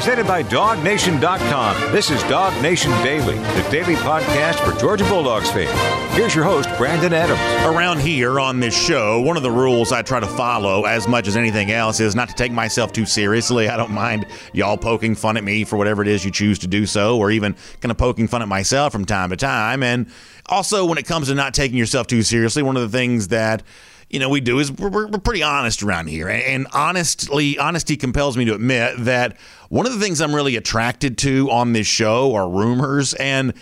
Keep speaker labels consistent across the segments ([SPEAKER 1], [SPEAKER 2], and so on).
[SPEAKER 1] Presented by DawgNation.com. This is Dog Nation Daily, the daily podcast for Georgia Bulldogs fans. Here's your host, Brandon Adams.
[SPEAKER 2] Around here on this show, one of the rules I try to follow as much as anything else is not to take myself too seriously. I don't mind y'all poking fun at me for whatever it is you choose to do so, or even kind of poking fun at myself from time to time. And also, when it comes to not taking yourself too seriously, one of the things that you know we do is we're, we're pretty honest around here. And honestly honesty compels me to admit that one of the things i'm really attracted to on this show are rumors. And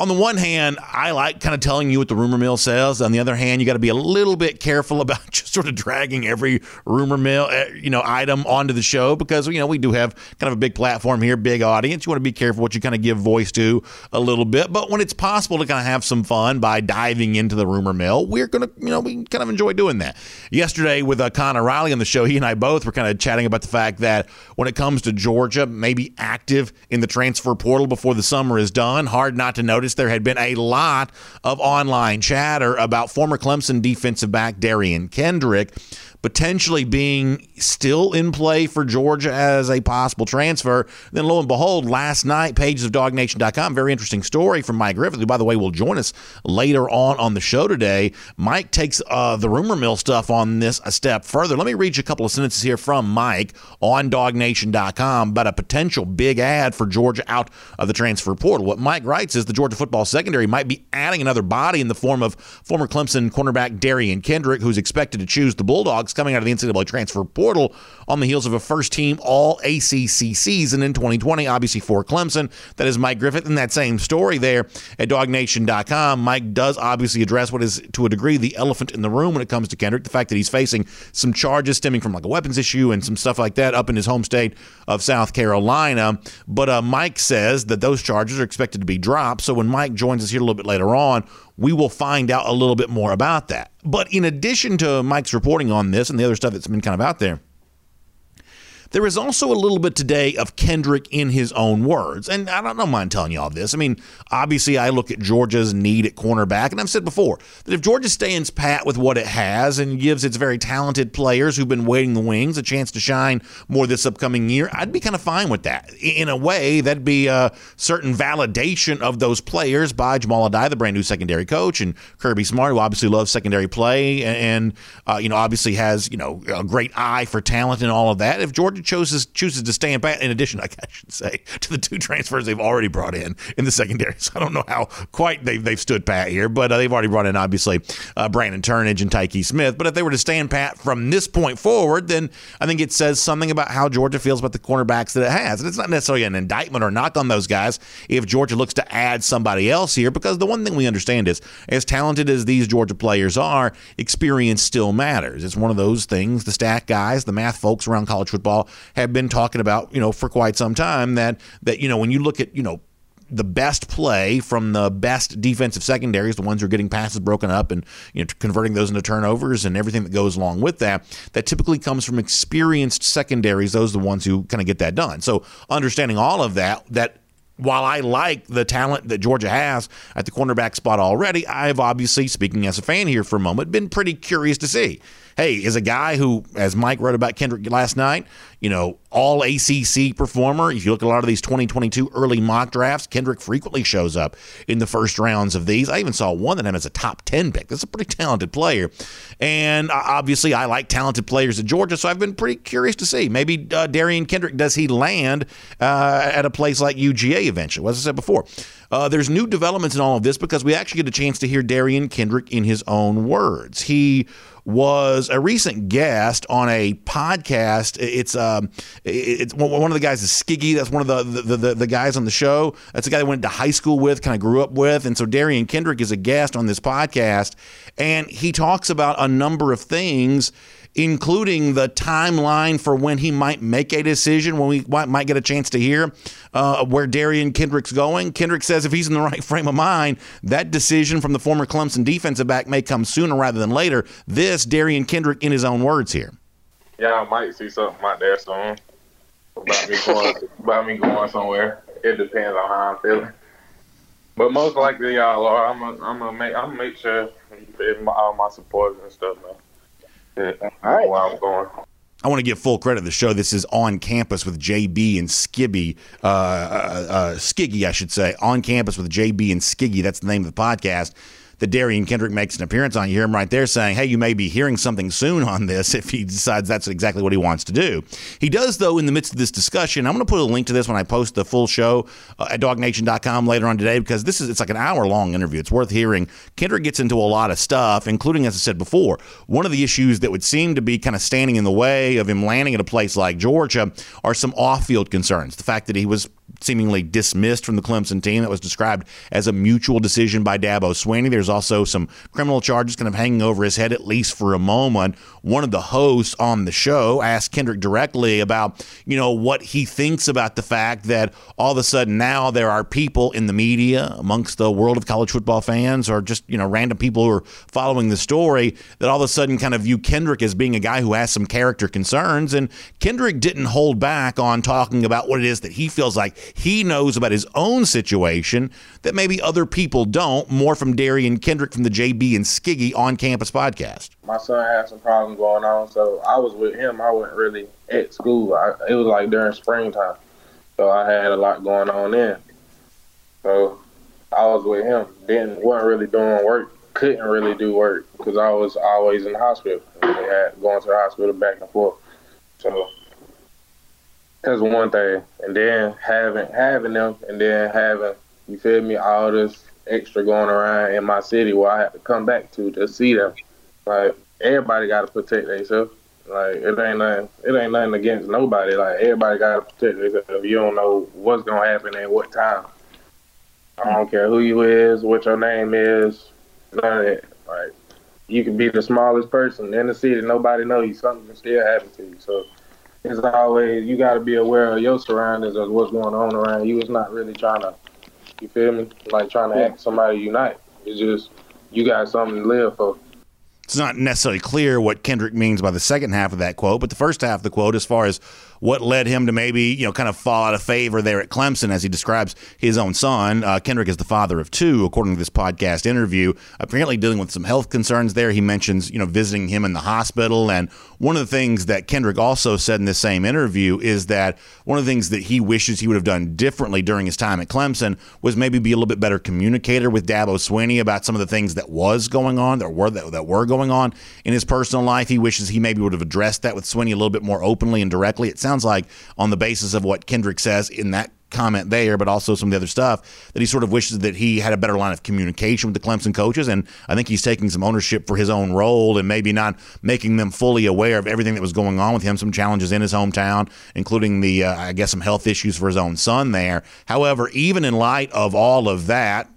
[SPEAKER 2] on the one hand, I like kind of telling you what the rumor mill says. On the other hand, you got to be a little bit careful about just sort of dragging every rumor mill, eh, you know, item onto the show because you know we do have kind of a big platform here, big audience. You want to be careful what you kind of give voice to a little bit. But when it's possible to kind of have some fun by diving into the rumor mill, we're gonna, you know, we kind of enjoy doing that. Yesterday with uh, Connor Riley on the show, he and I both were kind of chatting about the fact that when it comes to Georgia, maybe active in the transfer portal before the summer is done, hard not to notice there had been a lot of online chatter about former Clemson defensive back Derion Kendrick potentially being still in play for Georgia as a possible transfer. Then, lo and behold, last night, pages of DawgNation.com, very interesting story from Mike Griffith, who, by the way, will join us later on on the show today. Mike takes uh, the rumor mill stuff on this a step further. Let me read you a couple of sentences here from Mike on DawgNation.com about a potential big ad for Georgia out of the transfer portal. What Mike writes is the Georgia football secondary might be adding another body in the form of former Clemson cornerback Derion Kendrick, who's expected to choose the Bulldogs coming out of the NCAA transfer portal on the heels of a first team all ACC season in 2020, obviously for Clemson. That is Mike Griffith in that same story there at dawgnation.com. Mike does obviously address what is, to a degree, the elephant in the room when it comes to Kendrick the fact that he's facing some charges stemming from like a weapons issue and some stuff like that up in his home state of South Carolina. But uh, Mike says that those charges are expected to be dropped. So when Mike joins us here a little bit later on, we will find out a little bit more about that. But in addition to Mike's reporting on this and the other stuff that's been kind of out there, there is also a little bit today of Kendrick in his own words. And I don't mind telling you all this. I mean, obviously, I look at Georgia's need at cornerback, and I've said before that if Georgia stands pat with what it has and gives its very talented players who've been waiting the wings a chance to shine more this upcoming year, I'd be kind of fine with that. In a way, that'd be a certain validation of those players by Jahmile Addae, the brand new secondary coach, and Kirby Smart, who obviously loves secondary play and, uh, you know, obviously has, you know, a great eye for talent and all of that. If Georgia chooses chooses to stay in pat. In addition, I should say to the two transfers they've already brought in in the secondary. So I don't know how quite they've they've stood pat here, but uh, they've already brought in obviously uh, Brandon Turnage and Tykee Smith. But if they were to stand pat from this point forward, then I think it says something about how Georgia feels about the cornerbacks that it has, and it's not necessarily an indictment or knock on those guys if Georgia looks to add somebody else here, because the one thing we understand is as talented as these Georgia players are, experience still matters. It's one of those things. The stat guys, the math folks around college football have been talking about, you know, for quite some time that that you know when you look at, you know, the best play from the best defensive secondaries, the ones who are getting passes broken up and you know converting those into turnovers and everything that goes along with that, that typically comes from experienced secondaries. Those are the ones who kind of get that done. So understanding all of that, that while I like the talent that Georgia has at the cornerback spot already, I've obviously, speaking as a fan here for a moment, been pretty curious to see hey, is a guy who, as Mike wrote about Kendrick last night, you know, all ACC performer. If you look at a lot of these 2022 early mock drafts, Kendrick frequently shows up in the first rounds of these. I even saw one that him as a top 10 pick. That's a pretty talented player. And uh, obviously, I like talented players at Georgia, so I've been pretty curious to see. Maybe uh, Derion Kendrick, does he land uh, at a place like UGA eventually? As I said before, uh, there's new developments in all of this because we actually get a chance to hear Derion Kendrick in his own words. He was a recent guest on a podcast. It's um, it's one of the guys is Skiggy. That's one of the the, the, the guys on the show. That's the guy I went to high school with, kind of grew up with, and so Derion Kendrick is a guest on this podcast, and he talks about a number of things including the timeline for when he might make a decision, when we might get a chance to hear uh, where Derion Kendrick's going. Kendrick says if he's in the right frame of mind, that decision from the former Clemson defensive back may come sooner rather than later. This, Derion Kendrick, in his own words here.
[SPEAKER 3] Yeah, I might see something out there soon about me going about me going somewhere. It depends on how I'm feeling. But most likely, y'all are. I'm gonna I'm gonna make I'm gonna make sure all my supporters and stuff, man. Yeah, All right. Where I'm going.
[SPEAKER 2] I want to give full credit to the show. This is on campus with JB and Skibby, uh, uh, uh, Skiggy, I should say. On campus with JB and Skiggy. That's the name of the podcast that Derion Kendrick makes an appearance on. You hear him right there saying, hey, you may be hearing something soon on this if he decides that's exactly what he wants to do. He does, though, in the midst of this discussion. I'm going to put a link to this when I post the full show uh, at dawgnation.com later on today because this is it's like an hour long interview. It's worth hearing. Kendrick gets into a lot of stuff, including, as I said before, one of the issues that would seem to be kind of standing in the way of him landing at a place like Georgia are some off field concerns. The fact that he was seemingly dismissed from the Clemson team. That was described as a mutual decision by Dabo Swinney. There's also some criminal charges kind of hanging over his head, at least for a moment. One of the hosts on the show asked Kendrick directly about, you know, what he thinks about the fact that all of a sudden now there are people in the media amongst the world of college football fans or just, you know, random people who are following the story that all of a sudden kind of view Kendrick as being a guy who has some character concerns. And Kendrick didn't hold back on talking about what it is that he feels like he knows about his own situation that maybe other people don't. More from Derion Kendrick from the JB and Skiggy on campus podcast.
[SPEAKER 3] My son had some problems going on, so I was with him. I wasn't really at school. I, it was like during springtime, so I had a lot going on then. So I was with him. Then wasn't really doing work. Couldn't really do work because I was always in the hospital. Had going to the hospital back and forth. So that's one thing. And then having having them and then having you feel me, all this extra going around in my city where I have to come back to to see them. Like everybody gotta protect themselves. Like it ain't nothing it ain't nothing against nobody. Like everybody gotta protect themselves. You don't know what's gonna happen at what time. I don't care who you is, what your name is, none of that. Like you can be the smallest person in the city, nobody know you, something can still happen to you. So it's always you got to be aware of your surroundings of what's going on around you. It's not really trying to, you feel me, like trying to act somebody unite. It's just you got something to live for.
[SPEAKER 2] It's not necessarily clear what Kendrick means by the second half of that quote, but the first half of the quote, as far as what led him to maybe you know kind of fall out of favor there at Clemson as he describes his own son. Uh, Kendrick is the father of two, according to this podcast interview. Apparently dealing with some health concerns there. He mentions you know visiting him in the hospital, and one of the things that Kendrick also said in this same interview is that one of the things that he wishes he would have done differently during his time at Clemson was maybe be a little bit better communicator with Dabo Swinney about some of the things that was going on that were that, that were going on in his personal life. He wishes he maybe would have addressed that with Swinney a little bit more openly and directly. It sounds sounds like on the basis of what Kendrick says in that comment there, but also some of the other stuff that he sort of wishes that he had a better line of communication with the Clemson coaches. And I think he's taking some ownership for his own role and maybe not making them fully aware of everything that was going on with him, some challenges in his hometown, including the, uh, I guess, some health issues for his own son there. However, even in light of all of that,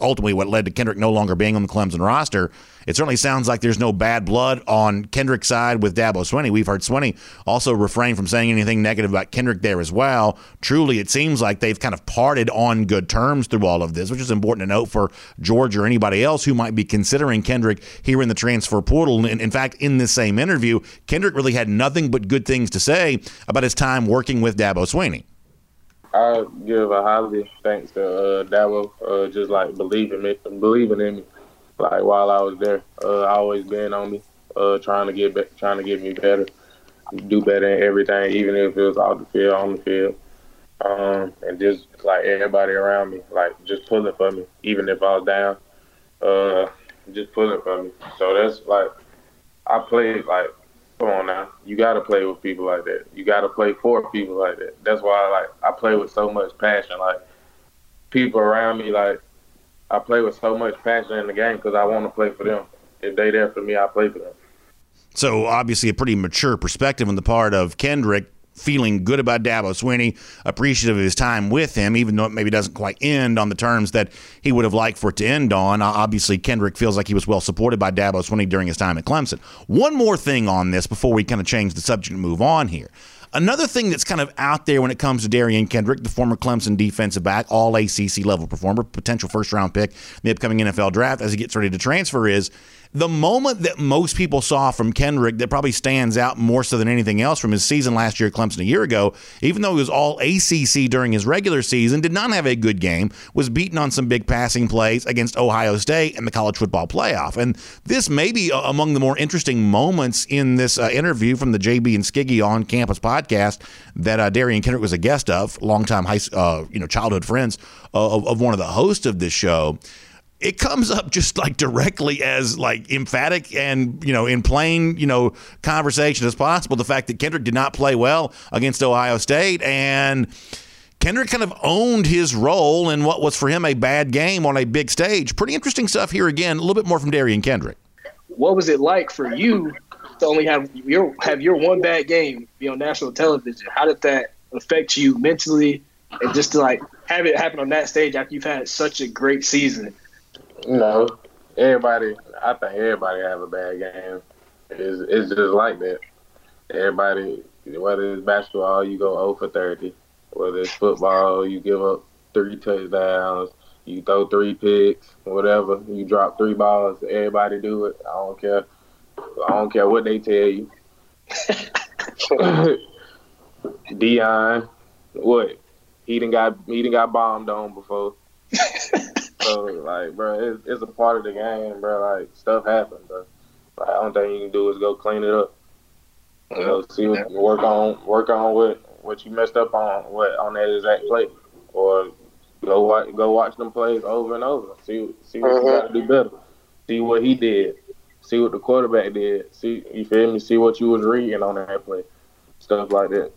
[SPEAKER 2] ultimately what led to Kendrick no longer being on the Clemson roster. It certainly sounds like there's no bad blood on Kendrick's side with Dabo Swinney. We've heard Swinney also refrain from saying anything negative about Kendrick there as well. Truly, it seems like they've kind of parted on good terms through all of this, which is important to note for George or anybody else who might be considering Kendrick here in the transfer portal. And in fact, in this same interview, Kendrick really had nothing but good things to say about his time working with Dabo Swinney.
[SPEAKER 3] I give a highly thanks to uh, Dabo, uh, just like believing me, believing in me. Like while I was there, uh, always been on me, uh, trying to get be- trying to get me better, do better in everything, even if it was off the field, on the field, um, and just like everybody around me, like just pulling for me, even if I was down, uh, just pulling for me. So that's like I played like Come on now, you got to play with people like that. You got to play for people like that. That's why like I play with so much passion. Like people around me, like I play with so much passion in the game because I want to play for them. If they there for me, I play for them.
[SPEAKER 2] So obviously, a pretty mature perspective on the part of Kendrick feeling good about Dabo Swinney, appreciative of his time with him, even though it maybe doesn't quite end on the terms that he would have liked for it to end on. Uh, obviously, Kendrick feels like he was well supported by Dabo Swinney during his time at Clemson. One more thing on this before we kind of change the subject and move on here. Another thing that's kind of out there when it comes to Derion Kendrick, the former Clemson defensive back, all ACC level performer, potential first round pick in the upcoming NFL draft as he gets ready to transfer, is the moment that most people saw from Kendrick that probably stands out more so than anything else from his season last year at Clemson a year ago, even though he was all ACC during his regular season, did not have a good game, was beaten on some big passing plays against Ohio State in the college football playoff. And this may be among the more interesting moments in this uh, interview from the JB and Skiggy on campus podcast that uh, Derion Kendrick was a guest of, longtime high, uh, you know, childhood friends of, of one of the hosts of this show it comes up just like directly as like emphatic and you know in plain you know conversation as possible the fact that Kendrick did not play well against Ohio State and Kendrick kind of owned his role in what was for him a bad game on a big stage. Pretty interesting stuff here again. A little bit more from Derion Kendrick.
[SPEAKER 4] What was it like for you to only have your have your one bad game be on national television? How did that affect you mentally and just to like have it happen on that stage after you've had such a great season?
[SPEAKER 3] You know, everybody. I think everybody have a bad game. It's, it's just like that. Everybody, whether it's basketball, you go 0 for 30. Whether it's football, you give up three touchdowns. You throw three picks, whatever. You drop three balls. Everybody do it. I don't care. I don't care what they tell you. Deion, what? He didn't got he didn't got bombed on before. So like, bro, it's, it's a part of the game, bro. Like stuff happens, bro. Like, the only thing you can do is go clean it up. You know, see what work on, work on what what you messed up on, what on that exact play, or go watch go watch them plays over and over. See see what mm-hmm. you got to do better. See what he did. See what the quarterback did. See you feel me? See what you was reading on that play. Stuff like that.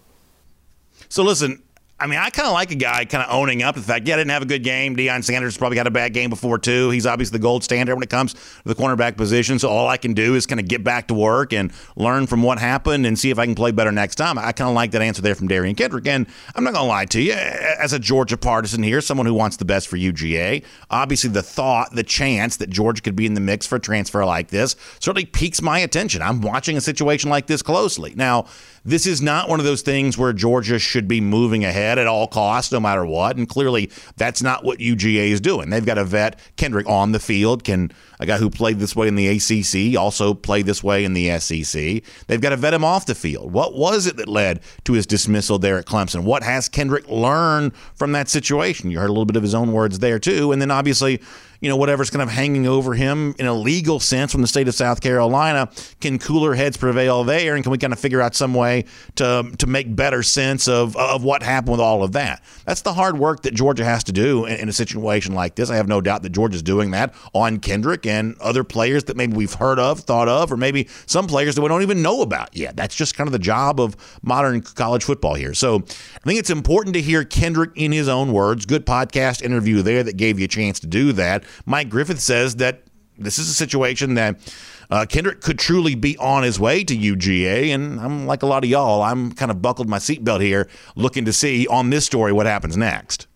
[SPEAKER 2] So listen, I mean, I kind of like a guy kind of owning up the fact, yeah, I didn't have a good game. Deion Sanders probably had a bad game before, too. He's obviously the gold standard when it comes to the cornerback position. So all I can do is kind of get back to work and learn from what happened and see if I can play better next time. I kind of like that answer there from Derion Kendrick. And I'm not going to lie to you, as a Georgia partisan here, someone who wants the best for UGA, obviously the thought, the chance that Georgia could be in the mix for a transfer like this certainly piques my attention. I'm watching a situation like this closely. Now, this is not one of those things where Georgia should be moving ahead at all costs, no matter what. And clearly, that's not what UGA is doing. They've got a vet, Kendrick, on the field, can a guy who played this way in the ACC also play this way in the SEC. They've got to vet him off the field. What was it that led to his dismissal there at Clemson? What has Kendrick learned from that situation? You heard a little bit of his own words there too, and then obviously you know, whatever's kind of hanging over him in a legal sense from the state of South Carolina. Can cooler heads prevail there? And can we kind of figure out some way to, to make better sense of, of what happened with all of that? That's the hard work that Georgia has to do in, in a situation like this. I have no doubt that Georgia's doing that on Kendrick and other players that maybe we've heard of, thought of, or maybe some players that we don't even know about yet. That's just kind of the job of modern college football here. So I think it's important to hear Kendrick in his own words. Good podcast interview there that gave you a chance to do that. Mike Griffith says that this is a situation that uh, Kendrick could truly be on his way to UGA. And I'm like a lot of y'all, I'm kind of buckled my seatbelt here, looking to see on this story what happens next.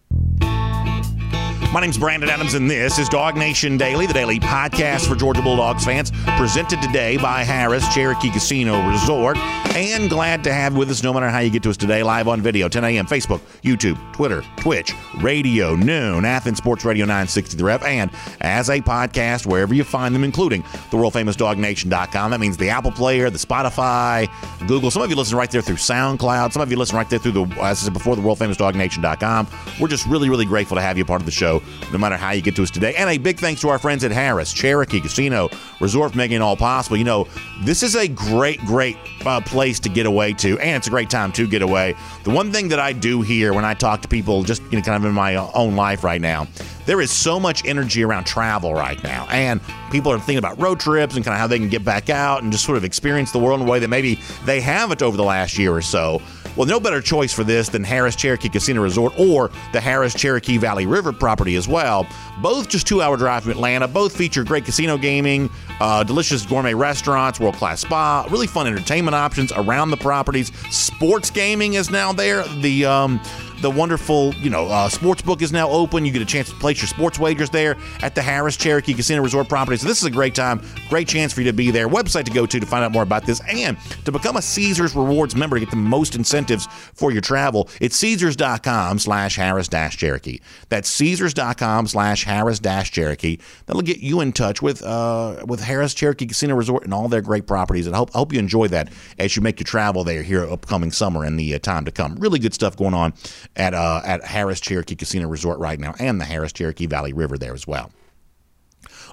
[SPEAKER 2] My name's Brandon Adams, and this is Dog Nation Daily, the daily podcast for Georgia Bulldogs fans, presented today by Harrah's Cherokee Casino Resort. And glad to have with us, no matter how you get to us today, live on video, 10 a.m., Facebook, YouTube, Twitter, Twitch, radio, noon, Athens Sports Radio 960 The Ref, and as a podcast, wherever you find them, including the world famous DawgNation.com. That means the Apple Player, the Spotify, Google. Some of you listen right there through SoundCloud. Some of you listen right there through the, as I said before, the world famous DawgNation.com. We're just really, really grateful to have you part of the show no matter how you get to us today. And a big thanks to our friends at Harrah's, Cherokee Casino Resort for making it all possible. You know, this is a great, great uh, place to get away to, and it's a great time to get away. The one thing that I do here when I talk to people, just you know, kind of in my own life right now, there is so much energy around travel right now, and people are thinking about road trips and kind of how they can get back out and just sort of experience the world in a way that maybe they haven't over the last year or so. Well, no better choice for this than Harrah's Cherokee Casino Resort or the Harrah's Cherokee Valley River property as well. Both just two hour drive from Atlanta. Both feature great casino gaming, uh, delicious gourmet restaurants, world class spa, really fun entertainment options around the properties. Sports gaming is now there. The um, The wonderful, you know, uh, sports book is now open. You get a chance to place your sports wagers there at the Harrah's Cherokee Casino Resort property. So this is a great time, great chance for you to be there. Website to go to to find out more about this and to become a Caesars Rewards member to get the most incentives for your travel. It's Caesars.com slash Harrah's Cherokee. That's Caesars.com slash Harrah's Cherokee. That'll get you in touch with uh, with Harrah's Cherokee Casino Resort and all their great properties. And hope, hope you enjoy that as you make your travel there here upcoming summer and the uh, time to come. Really good stuff going on at uh, at Harrah's Cherokee Casino Resort right now and the Harrah's Cherokee Valley River there as well.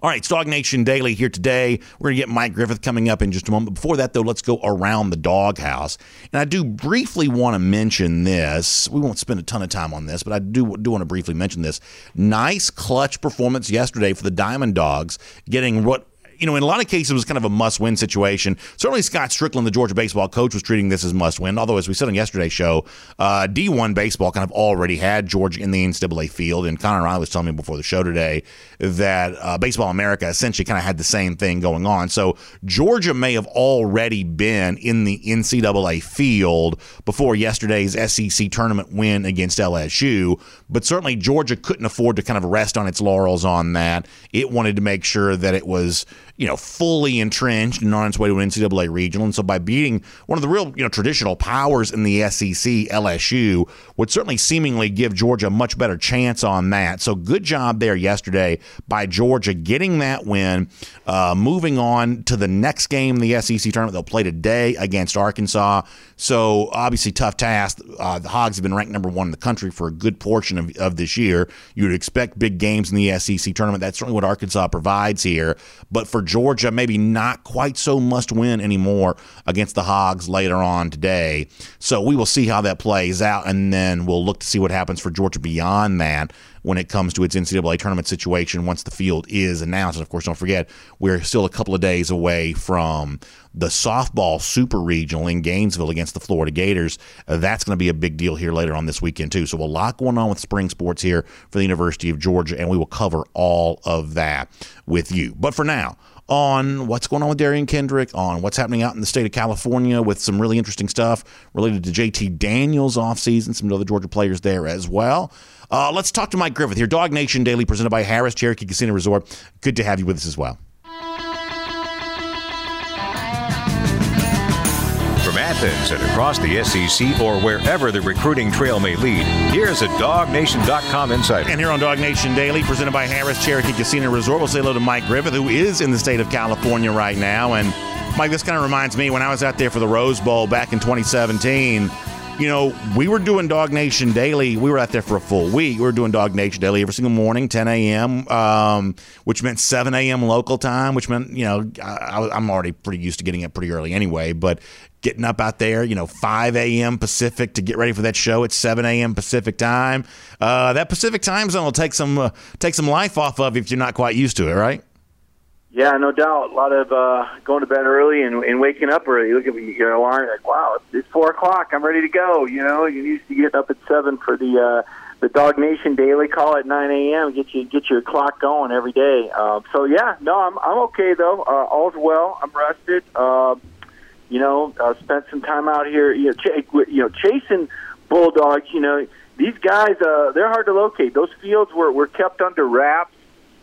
[SPEAKER 2] All right, Dog Nation Daily here today. We're going to get Mike Griffith coming up in just a moment. Before that, though, let's go around the doghouse. And I do briefly want to mention this. We won't spend a ton of time on this, but I do, do want to briefly mention this. Nice clutch performance yesterday for the Diamond Dogs, getting what you know, in a lot of cases, it was kind of a must win situation. Certainly, Scott Stricklin, the Georgia baseball coach, was treating this as must win. Although, as we said on yesterday's show, uh, D1 baseball kind of already had Georgia in the NCAA field. And Connor Riley was telling me before the show today that uh, Baseball America essentially kind of had the same thing going on. So, Georgia may have already been in the NCAA field before yesterday's SEC tournament win against LSU. But certainly, Georgia couldn't afford to kind of rest on its laurels on that. It wanted to make sure that it was you know, fully entrenched and on its way to an NCAA regional. And so by beating one of the real, you know, traditional powers in the SEC, LSU, would certainly seemingly give Georgia a much better chance on that. So good job there yesterday by Georgia getting that win, uh, moving on to the next game in the SEC tournament. They'll play today against Arkansas. So obviously tough task. Uh, the Hogs have been ranked number one in the country for a good portion of, of this year. You would expect big games in the SEC tournament. That's certainly what Arkansas provides here. But for Georgia, maybe not quite so must win anymore against the Hogs later on today. So we will see how that plays out, and then we'll look to see what happens for Georgia beyond that when it comes to its NCAA tournament situation once the field is announced. And of course, don't forget, we're still a couple of days away from the softball super regional in Gainesville against the Florida Gators. Uh, that's going to be a big deal here later on this weekend, too. So, a lot going on with spring sports here for the University of Georgia, and we will cover all of that with you. But for now, on what's going on with Derion Kendrick, on what's happening out in the state of California with some really interesting stuff related to JT Daniels offseason, some other Georgia players there as well. Uh, let's talk to Mike Griffith here, Dog Nation Daily, presented by Harrah's Cherokee Casino Resort. Good to have you with us as well.
[SPEAKER 1] Athens and across the SEC or wherever the recruiting trail may lead, here's a DawgNation.com insider.
[SPEAKER 2] And here on Dog Nation Daily, presented by Harrah's Cherokee Casino Resort, we'll say hello to Mike Griffith, who is in the state of California right now. And Mike, this kind of reminds me when I was out there for the Rose Bowl back in 2017 you know, we were doing Dog Nation Daily. We were out there for a full week. We were doing Dog Nation Daily every single morning, 10 a.m., um, which meant 7 a.m. local time, which meant, you know, I, I'm already pretty used to getting up pretty early anyway, but getting up out there, you know, 5 a.m. Pacific to get ready for that show at 7 a.m. Pacific time. Uh, that Pacific time zone will take some uh, take some life off of if you're not quite used to it, right?
[SPEAKER 5] Yeah, no doubt. A lot of uh, going to bed early and, and waking up early. You look at your alarm, like, wow, it's, four o'clock. I'm ready to go. You know, you used to get up at seven for the uh, the Dog Nation Daily call at 9 a.m. Get you get your clock going every day. Um, so yeah, no, I'm I'm okay though. Uh, all's well. I'm rested. Uh, you know, uh, spent some time out here. You know, ch- you know, chasing bulldogs. You know, these guys, uh, they're hard to locate. Those fields were were kept under wraps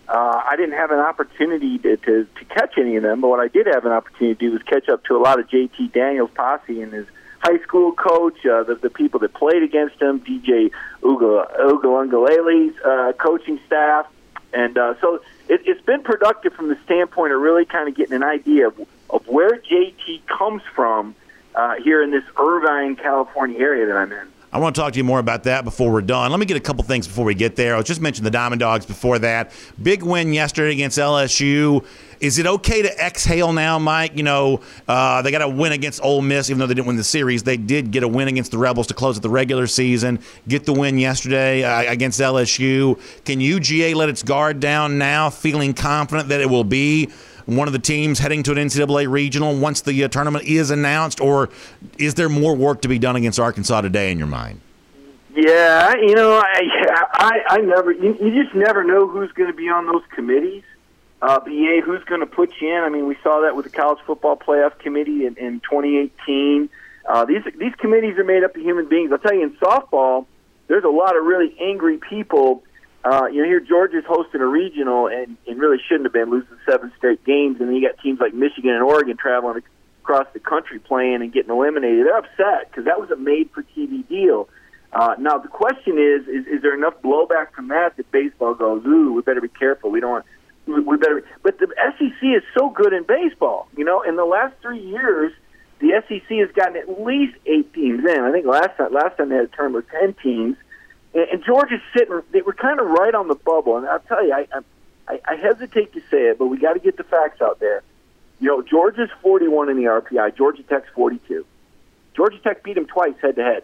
[SPEAKER 5] uh, I didn't have an opportunity to, to, to catch any of them, but what I did have an opportunity to do was catch up to a lot of JT Daniels' posse and his high school coach, uh, the, the people that played against him, DJ Uiagalelei's uh, coaching staff. And uh, so it, it's been productive from the standpoint of really kind of getting an idea of, of where JT comes from uh, here in this Irvine, California area that I'm in.
[SPEAKER 2] I want to talk to you more about that before we're done. Let me get a couple things before we get there. I was just mentioned the Diamond Dogs before that. Big win yesterday against LSU. Is it okay to exhale now, Mike? You know, uh, they got a win against Ole Miss, even though they didn't win the series. They did get a win against the Rebels to close out the regular season. Get the win yesterday uh, against LSU. Can UGA let its guard down now, feeling confident that it will be one of the teams heading to an NCAA regional once the uh, tournament is announced, or is there more work to be done against Arkansas today in your mind?
[SPEAKER 5] Yeah, you know, I I, I never you, you just never know who's going to be on those committees. Uh, BA, who's going to put you in? I mean, we saw that with the college football playoff committee in, in 2018. Uh, these these committees are made up of human beings. I'll tell you, in softball, there's a lot of really angry people. Uh, you know, here Georgia's hosting a regional and, and really shouldn't have been losing seven straight games, and then you got teams like Michigan and Oregon traveling across the country playing and getting eliminated. They're upset because that was a made-for-TV deal. Uh, now the question is, is, is there enough blowback from that that baseball goes, ooh, we better be careful. We don't want, we, better. But the SEC is so good in baseball. You know, in the last three years, the SEC has gotten at least eight teams in. I think last time last time they had a term of ten teams, and, and Georgia's sitting. They were kind of right on the bubble. And I'll tell you, I I, I hesitate to say it, but we got to get the facts out there. You know, Georgia's 41 in the RPI. Georgia Tech's 42. Georgia Tech beat them twice head to head.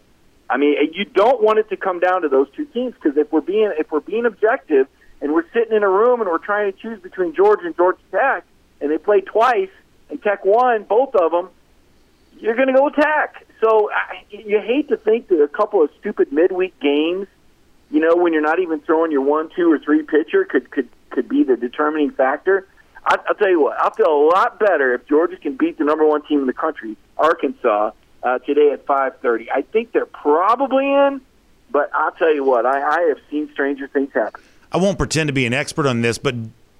[SPEAKER 5] I mean, you don't want it to come down to those two teams because if we're being if we're being objective and we're sitting in a room and we're trying to choose between Georgia and Georgia Tech, and they play twice and Tech won both of them, you're going to go Tech. So I, you hate to think that a couple of stupid midweek games, you know, when you're not even throwing your one, two, or three pitcher, could could could be the determining factor. I, I'll tell you what, I'll feel a lot better if Georgia can beat the number one team in the country, Arkansas, uh, today at 5:30. I think they're probably in, but I'll tell you what, I, I have seen stranger things happen.
[SPEAKER 2] I won't pretend to be an expert on this, but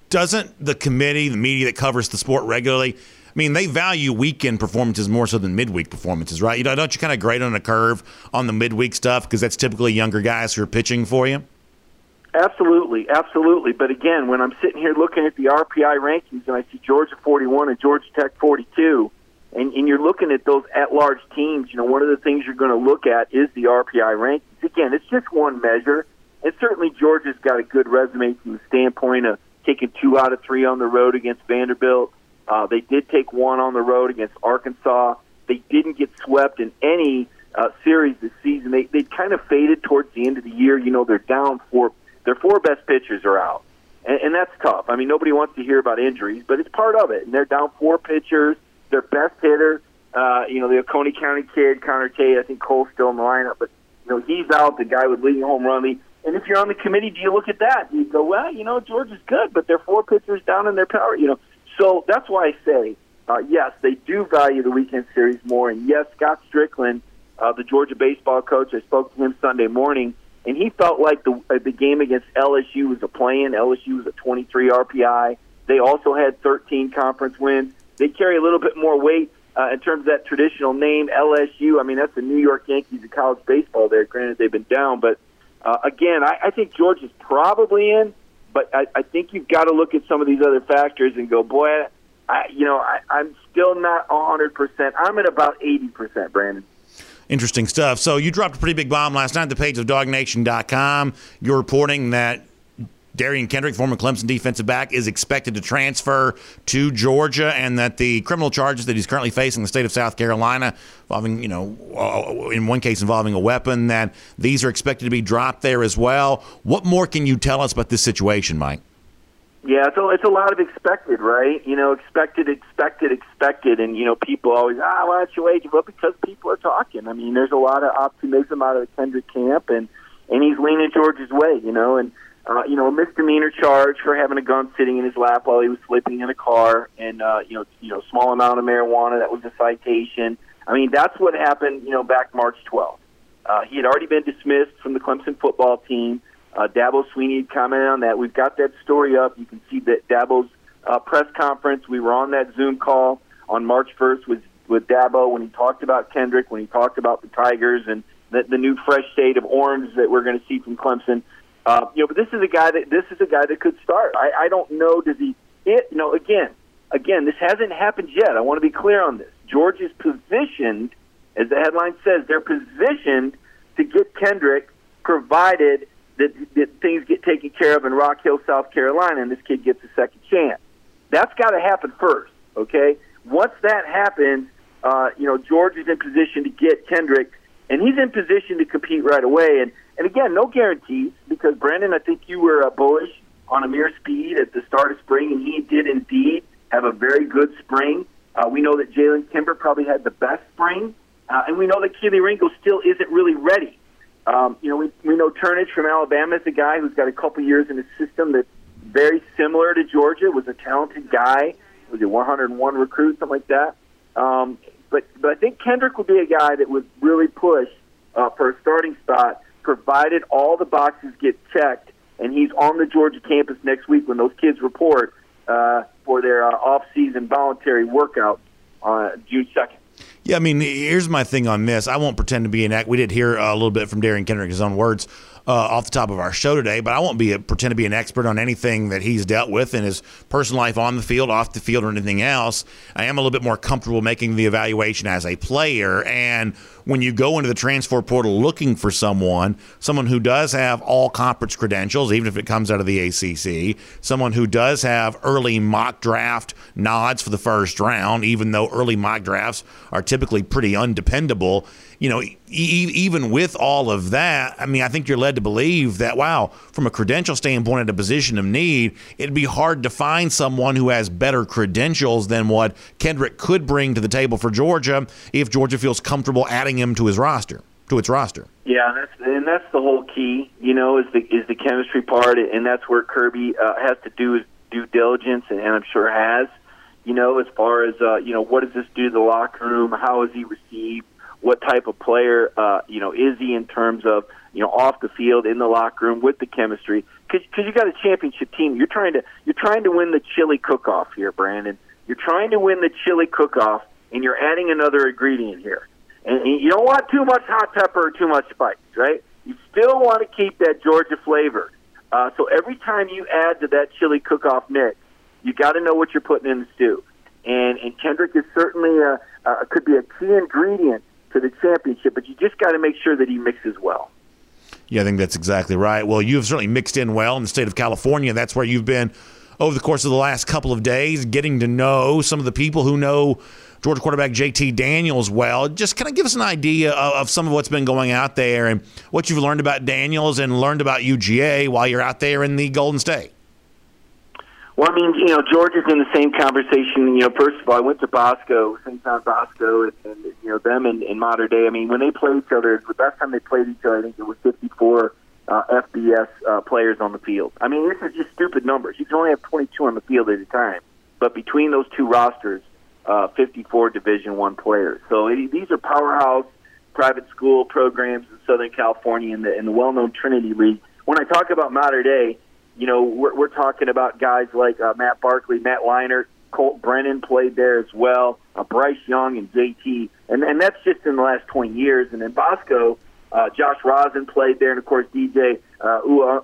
[SPEAKER 2] doesn't the committee, the media that covers the sport regularly, mean, they value weekend performances more so than midweek performances, right? You know, don't you kind of grade on a curve on the midweek stuff because that's typically younger guys who are pitching for you?
[SPEAKER 5] Absolutely, absolutely. But again, when I'm sitting here looking at the RPI rankings and I see Georgia 41 and Georgia Tech 42, and, and you're looking at those at-large teams, you know, one of the things you're going to look at is the RPI rankings. Again, it's just one measure, and certainly Georgia's got a good resume from the standpoint of taking two out of three on the road against Vanderbilt. Uh, they did take one on the road against Arkansas. They didn't get swept in any uh, series this season. They they kind of faded towards the end of the year. You know, they're down four. Their four best pitchers are out, and, and that's tough. I mean, nobody wants to hear about injuries, but it's part of it. And they're down four pitchers. Their best hitter, uh, you know, the Oconee County kid, Connor Tate. I think Cole's still in the lineup, but you know, he's out. The guy with leading home run. And if you're on the committee, do you look at that? Do you go, well, you know, Georgia's good, but they're four pitchers down in their power. You know, so that's why I say, uh, yes, they do value the weekend series more. And yes, Scott Stricklin, uh, the Georgia baseball coach, I spoke to him Sunday morning, and he felt like the uh, the game against LSU was a play-in. LSU was a 23 RPI. They also had 13 conference wins. They carry a little bit more weight uh, in terms of that traditional name, LSU. I mean, that's the New York Yankees of college baseball. There, granted, they've been down, but uh, again, I, I think Georgia's probably in, but I, I think you've got to look at some of these other factors and go, boy, I, you know, I, I'm still not 100%. I'm at about 80%, Brandon.
[SPEAKER 2] Interesting stuff. So you dropped a pretty big bomb last night at the page of DawgNation.com. You're reporting that Derion Kendrick, former Clemson defensive back, is expected to transfer to Georgia, and that the criminal charges that he's currently facing in the state of South Carolina, involving, you know, uh, in one case involving a weapon, that these are expected to be dropped there as well. What more can you tell us about this situation, Mike?
[SPEAKER 5] Yeah, so it's a lot of expected, right? You know, expected, expected, expected, and you know, people always ah, why don't you wait? Well, because people are talking. I mean, there's a lot of optimism out of the Kendrick camp, and and he's leaning George's way, you know, and uh, you know, a misdemeanor charge for having a gun sitting in his lap while he was sleeping in a car, and uh, you know, you know, small amount of marijuana. That was a citation. I mean, that's what happened. You know, back March 12th. Uh, he had already been dismissed from the Clemson football team. Uh, Dabo Swinney had commented on that. We've got that story up. You can see that Dabo's uh, press conference. We were on that Zoom call on March 1st with with Dabo when he talked about Kendrick, when he talked about the Tigers and the, the new fresh shade of orange that we're going to see from Clemson. Uh, you know, but this is a guy that this is a guy that could start. I, I don't know. Does he? It, you know, again, again, this hasn't happened yet. I want to be clear on this. George is positioned, as the headline says, they're positioned to get Kendrick, provided that, that things get taken care of in Rock Hill, South Carolina, and this kid gets a second chance. That's got to happen first. Okay. Once that happens, uh, you know, George is in position to get Kendrick, and he's in position to compete right away. And and again, no guarantees because Brandon, I think you were uh, bullish on Ameer Speed at the start of spring, and he did indeed have a very good spring. Uh, we know that Jalen Kimber probably had the best spring, uh, and we know that Kelee Ringo still isn't really ready. Um, you know, we, we know Turnage from Alabama is a guy who's got a couple years in his system that's very similar to Georgia. Was a talented guy. Was a 101 recruit, something like that. Um, but but I think Kendrick would be a guy that would really push uh, for a starting spot provided all the boxes get checked, and he's on the Georgia campus next week when those kids report uh, for their uh, off-season voluntary workout on June second.
[SPEAKER 2] Yeah, I mean, here's my thing on this. I won't pretend to be an act. We did hear a little bit from Derion Kendrick, his own words, uh, off the top of our show today, but I won't be a, pretend to be an expert on anything that he's dealt with in his personal life on the field, off the field, or anything else. I am a little bit more comfortable making the evaluation as a player. And when you go into the transfer portal looking for someone, someone who does have all conference credentials, even if it comes out of the ACC, someone who does have early mock draft nods for the first round, even though early mock drafts are typically pretty undependable you know, e- even with all of that, I mean, I think you're led to believe that, wow, from a credential standpoint at a position of need, it'd be hard to find someone who has better credentials than what Kendrick could bring to the table for Georgia if Georgia feels comfortable adding him to his roster, to its roster.
[SPEAKER 5] Yeah, that's, and that's the whole key, you know, is the is the chemistry part, and that's where Kirby uh, has to do his due diligence, and, and I'm sure has. You know, as far as uh, you know, what does this do to the locker room? How is he received? What type of player uh, you know is he in terms of you know off the field in the locker room with the chemistry? Because you got a championship team. You're trying to you're trying to win the chili cook off here Brandon. You're trying to win the chili cook off and you're adding another ingredient here. And you don't want too much hot pepper or too much spice right? You still want to keep that Georgia flavor. Uh, so every time you add to that chili cook off mix you got to know what you're putting in the stew. And and Kendrick is certainly a, uh, could be a key ingredient to the championship, but you just got to make sure that he mixes well.
[SPEAKER 2] Yeah, I think that's exactly right. Well, you've certainly mixed in well in the state of California. That's where you've been over the course of the last couple of days, getting to know some of the people who know Georgia quarterback JT Daniels well. Just kind of give us an idea of, of, some of what's been going out there and what you've learned about Daniels and learned about UGA while you're out there in the Golden State.
[SPEAKER 5] Well, I mean, you know, Georgia's in the same conversation. You know, first of all, I went to Bosco, St. John Bosco, and, and you know them in, in modern day. I mean, when they play each other, the best time they played each other, I think it was 54 uh, FBS uh, players on the field. I mean, this is just stupid numbers. You can only have 22 on the field at a time, but between those two rosters, uh, 54 Division One players. So it, these are powerhouse private school programs in Southern California in the in the well-known Trinity League. When I talk about modern day you know, we're, we're talking about guys like uh, Matt Barkley, Matt Leinart, Colt Brennan played there as well, uh, Bryce Young and JT, and and that's just in the last 20 years. And then Bosco, uh, Josh Rosen played there, and of course DJ uh,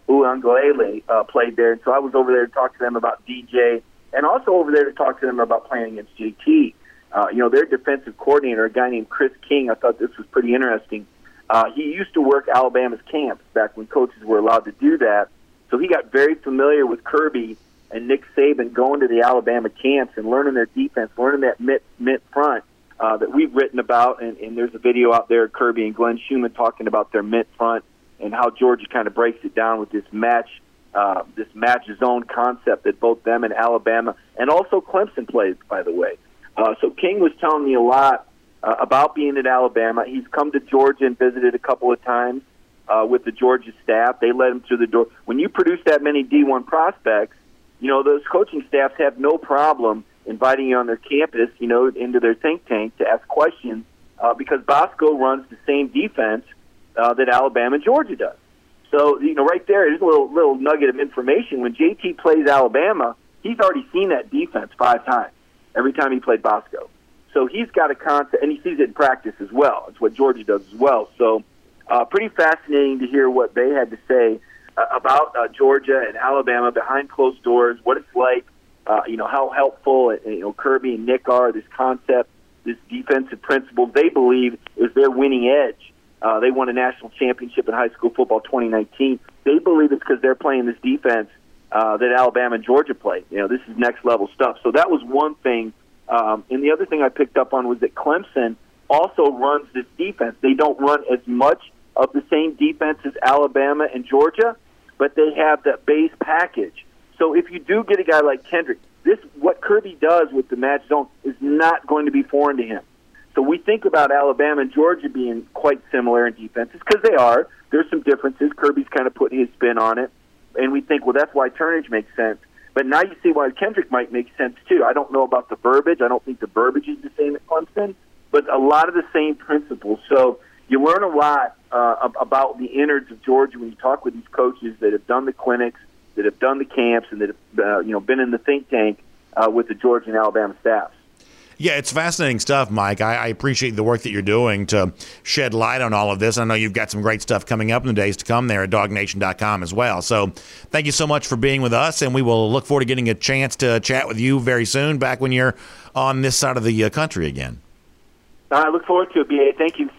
[SPEAKER 5] Uiagalelei uh, played there. And so I was over there to talk to them about DJ, and also over there to talk to them about playing against JT. Uh, you know, their defensive coordinator, a guy named Chris King. I thought this was pretty interesting. Uh, he used to work Alabama's camps back when coaches were allowed to do that. So he got very familiar with Kirby and Nick Saban going to the Alabama camps and learning their defense, learning that mid, mid front uh, that we've written about. And, and there's a video out there, Kirby and Glenn Schumann talking about their mid front and how Georgia kind of breaks it down with this match, uh, this match zone concept that both them and Alabama and also Clemson plays, by the way. Uh, so King was telling me a lot uh, about being at Alabama. He's come to Georgia and visited a couple of times uh, with the Georgia staff. They let him through the door. When you produce that many D1 prospects, you know those coaching staffs have no problem inviting you on their campus, you know, into their think tank to ask questions uh, because Bosco runs the same defense uh, that Alabama and Georgia does. So you know, right there is a little little nugget of information. When JT plays Alabama, he's already seen that defense five times. Every time he played Bosco, so he's got a concept, and he sees it in practice as well. It's what Georgia does as well. So uh, pretty fascinating to hear what they had to say uh, about uh, Georgia and Alabama behind closed doors, what it's like, uh, you know, how helpful uh, you know Kirby and Nick are. This concept, this defensive principle, they believe is their winning edge. Uh, they won a national championship in high school football 2019. They believe it's because they're playing this defense uh, that Alabama and Georgia play. You know, this is next level stuff. So that was one thing. Um, and the other thing I picked up on was that Clemson also runs this defense. They don't run as much of the same defense as Alabama and Georgia, but they have that base package. So if you do get a guy like Kendrick, this what Kirby does with the match zone is not going to be foreign to him. So we think about Alabama and Georgia being quite similar in defenses because they are. There's some differences. Kirby's kind of putting his spin on it, and we think, well, that's why Turnage makes sense. But now you see why Kendrick might make sense too. I don't know about the verbiage. I don't think the verbiage is the same at Clemson, but a lot of the same principles. So you learn a lot uh, about the innards of Georgia when you talk with these coaches that have done the clinics, that have done the camps, and that have uh, you know been in the think tank uh, with the Georgia and Alabama staffs.
[SPEAKER 2] Yeah, it's fascinating stuff, Mike. I, I, appreciate the work that you're doing to shed light on all of this. I know you've got some great stuff coming up in the days to come there at dawgnation.com as well. So thank you so much for being with us, and we will look forward to getting a chance to chat with you very soon back when you're on this side of the uh, country again.
[SPEAKER 5] I look forward to it, BA. Thank you.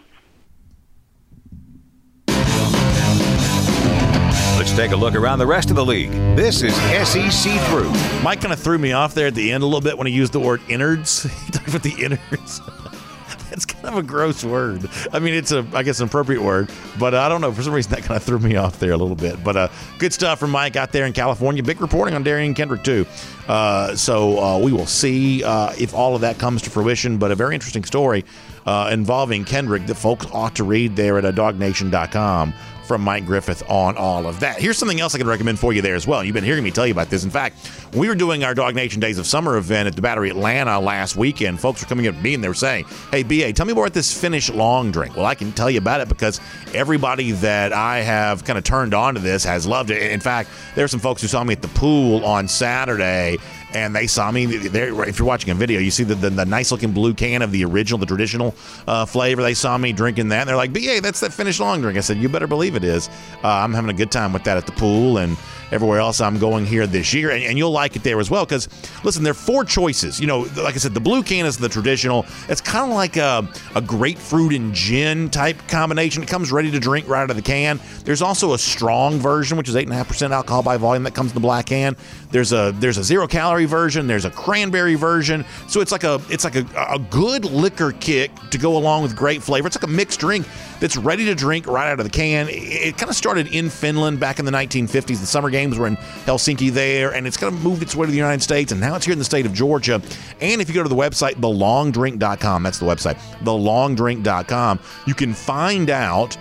[SPEAKER 1] Let's take a look around the rest of the league. This is SEC Through.
[SPEAKER 2] Mike kind of threw me off there at the end a little bit when he used the word innards. he talked about the innards. That's kind of a gross word. I mean, it's a, I guess, an appropriate word, but I don't know. For some reason, that kind of threw me off there a little bit. But uh, good stuff from Mike out there in California. Big reporting on Derion Kendrick, too. Uh, so uh, we will see uh, if all of that comes to fruition. But a very interesting story uh, involving Kendrick that folks ought to read there at dawgnation.com from Mike Griffith on all of that. Here's something else I can recommend for you there as well. You've been hearing me tell you about this. In fact, we were doing our DawgNation Days of Summer event at the Battery Atlanta last weekend. Folks were coming up to me and they were saying, Hey, BA, tell me more about this Finnish long drink. Well, I can tell you about it because everybody that I have kind of turned on to this has loved it. In fact, there are some folks who saw me at the pool on Saturday and they saw me. If you're watching a video, you see the, the, the, nice looking blue can of the original, the traditional uh, flavor. They saw me drinking that, and they're like, "BA, that's that Finnish long drink." I said, "You better believe it is." Uh, I'm having a good time with that at the pool, and everywhere else I'm going here this year. And, and you'll like it there as well because, listen, there are four choices. You know, like I said, the blue can is the traditional. It's kind of like a, a grapefruit and gin type combination. It comes ready to drink right out of the can. There's also a strong version, which is 8.5% alcohol by volume that comes in the black can. There's a there's a zero calorie version. There's a cranberry version. So it's like a it's like a, a good liquor kick to go along with great flavor. It's like a mixed drink that's ready to drink right out of the can. It, it kind of started in Finland back in the 1950s. The summer games were in Helsinki there, and it's kind of moved its way to the United States, and now it's here in the state of Georgia. And if you go to the website, thelongdrink.com, that's the website, thelongdrink.com, you can find out